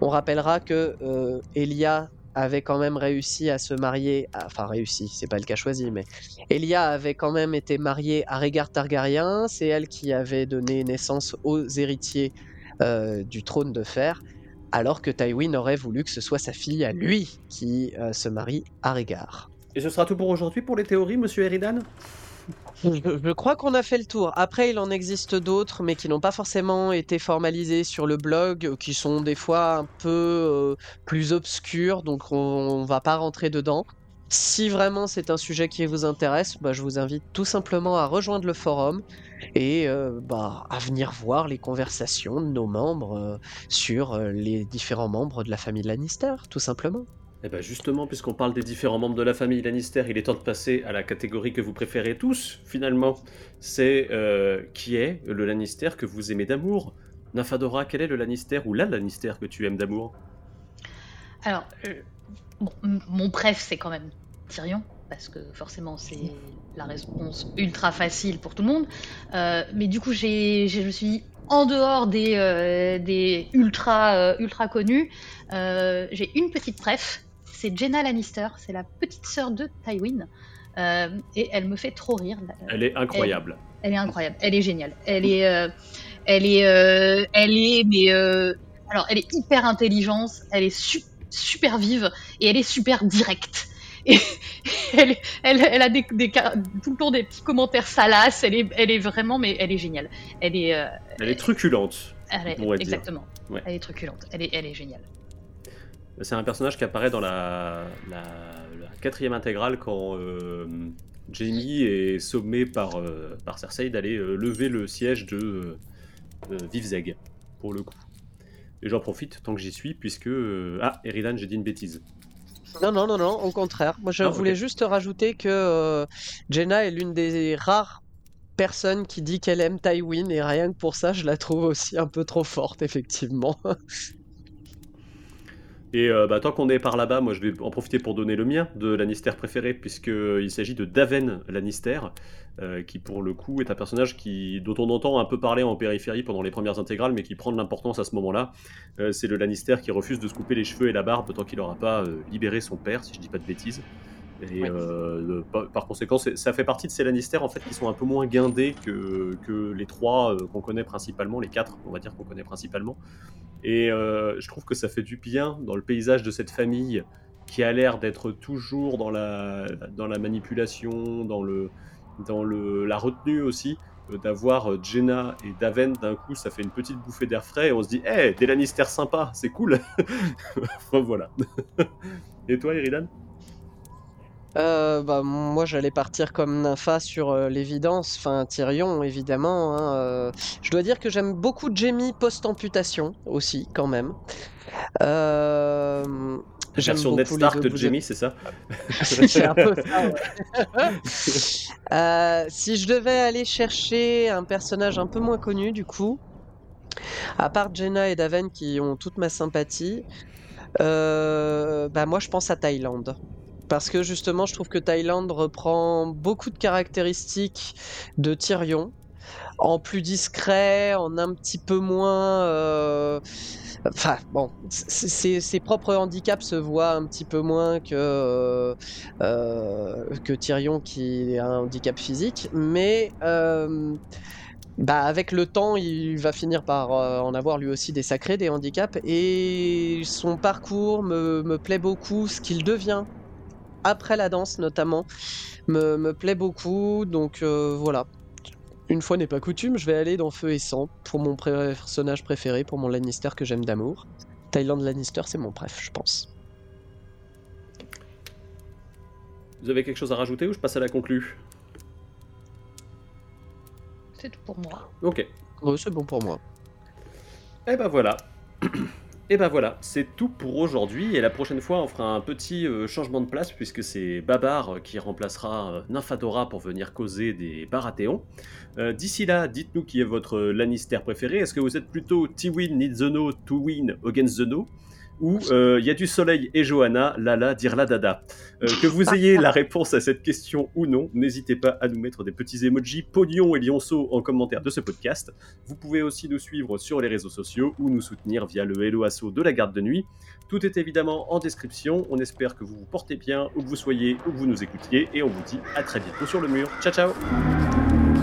S4: On rappellera que euh, Elia avait quand même réussi à se marier, enfin réussi, c'est pas le cas choisi, mais Elia avait quand même été mariée à Rhaegar Targaryen, c'est elle qui avait donné naissance aux héritiers euh, du trône de fer alors que Tywin aurait voulu que ce soit sa fille à lui qui euh, se marie à Régard.
S2: Et ce sera tout pour aujourd'hui pour les théories, monsieur Eridan?
S4: Je, crois qu'on a fait le tour. Après, il en existe d'autres, mais qui n'ont pas forcément été formalisés sur le blog, qui sont des fois un peu euh, plus obscurs, donc on, ne va pas rentrer dedans. Si vraiment c'est un sujet qui vous intéresse, bah, je vous invite tout simplement à rejoindre le forum et euh, bah, à venir voir les conversations de nos membres euh, sur euh, les différents membres de la famille Lannister, tout simplement.
S2: Et eh bien justement, puisqu'on parle des différents membres de la famille Lannister, il est temps de passer à la catégorie que vous préférez tous, finalement. C'est qui est le Lannister que vous aimez d'amour? Nafadora, quel est le Lannister ou la Lannister que tu aimes d'amour?
S3: Alors, mon préf, c'est quand même Tyrion parce que forcément c'est la réponse ultra facile pour tout le monde. Euh, mais du coup, j'ai, je suis en dehors des, euh, des ultra, euh, ultra connus. j'ai une petite préf, c'est Jenna Lannister, c'est la petite sœur de Tywin. et elle me fait trop rire.
S2: Elle est incroyable.
S3: Elle, est incroyable, elle est géniale. Elle est, elle est, elle est, mais alors elle est hyper intelligente, elle est super vive et elle est super directe. Et elle, elle, a des, tout le temps des petits commentaires salaces. Elle est, elle est vraiment, mais elle est géniale. Elle est, euh,
S2: elle est truculente.
S3: exactement. Elle est truculente. Elle est, elle est géniale.
S2: C'est un personnage qui apparaît dans la, la, la quatrième intégrale quand euh, Jamie est sommé par, euh, par Cersei d'aller euh, lever le siège de euh, Vivzeg, pour le coup. Et j'en profite tant que j'y suis, puisque... euh, Ah, Eridan, j'ai dit une bêtise.
S4: Non, non, non, non, au contraire. Moi, je
S2: Ah,
S4: voulais juste rajouter que euh, Jenna est l'une des rares personnes qui dit qu'elle aime Tywin, et rien que pour ça, je la trouve aussi un peu trop forte, effectivement.
S2: Et euh, bah, tant qu'on est par là-bas, moi je vais en profiter pour donner le mien de Lannister préféré, puisqu'il s'agit de Daven Lannister, euh, qui pour le coup est un personnage qui, dont on entend un peu parler en périphérie pendant les premières intégrales, mais qui prend de l'importance à ce moment-là. Euh, c'est le Lannister qui refuse de se couper les cheveux et la barbe tant qu'il n'aura pas euh, libéré son père, si je dis pas de bêtises. Et
S3: Oui.
S2: par, par conséquent, ça fait partie de ces Lannister en fait qui sont un peu moins guindés que, que les trois qu'on connaît principalement, les quatre, on va dire qu'on connaît principalement. Et je trouve que ça fait du bien dans le paysage de cette famille qui a l'air d'être toujours dans la, dans la manipulation, dans, le, dans le, la retenue aussi, euh, d'avoir euh, Jenna et Daven d'un coup, ça fait une petite bouffée d'air frais et on se dit, hé, des Lannister sympas, c'est cool. Enfin, voilà. et toi, Eridan?
S4: Euh, bah, moi, j'allais partir comme Nympha sur l'évidence, enfin Tyrion, évidemment. hein. Je dois dire que j'aime beaucoup Jaime post-amputation aussi, quand même. J'aime
S2: Version Ned Stark de Jamie, c'est ça
S4: C'est un peu ça, ouais. Euh, si je devais aller chercher un personnage un peu moins connu, du coup, à part Jenna et Daven qui ont toute ma sympathie, euh, bah moi je pense à Thaïlande. Parce que justement, je trouve que Thaïlande reprend beaucoup de caractéristiques de Tyrion, en plus discret, en un petit peu moins. euh, Enfin, bon, ses, propres handicaps se voient un petit peu moins que, euh, euh, Tyrion qui a un handicap physique, mais bah, avec le temps, il va finir par en avoir lui aussi des sacrés, des handicaps, et son parcours me, plaît beaucoup, ce qu'il devient après la danse notamment, me, plaît beaucoup, donc voilà. Une fois n'est pas coutume, je vais aller dans Feu et Sang pour mon pré- personnage préféré, pour mon Lannister que j'aime d'amour. Tyland Lannister, c'est mon préf, je pense.
S2: Vous avez quelque chose à rajouter ou je passe à la conclue
S3: C'est tout pour moi.
S2: Ok.
S4: Ouais, c'est bon pour moi.
S2: Et ben voilà. Et ben voilà, c'est tout pour aujourd'hui. Et la prochaine fois, on fera un petit euh, changement de place puisque c'est Babar qui remplacera euh, pour venir causer des Baratheons. Euh, D'ici là, dites-nous qui est votre Lannister préféré. Est-ce que vous êtes plutôt Tywin needs the no to win against the no ou euh, il y a du soleil et Johanna, Lala, dire la dada. Euh, que vous ayez la réponse à cette question ou non, n'hésitez pas à nous mettre des petits emojis pognon et lionceau en commentaire de ce podcast. Vous pouvez aussi nous suivre sur les réseaux sociaux ou nous soutenir via le Hello Asso de la garde de nuit. Tout est évidemment en description. On espère que vous vous portez bien, où que vous soyez, où que vous nous écoutiez, et on vous dit à très bientôt sur le mur. Ciao ciao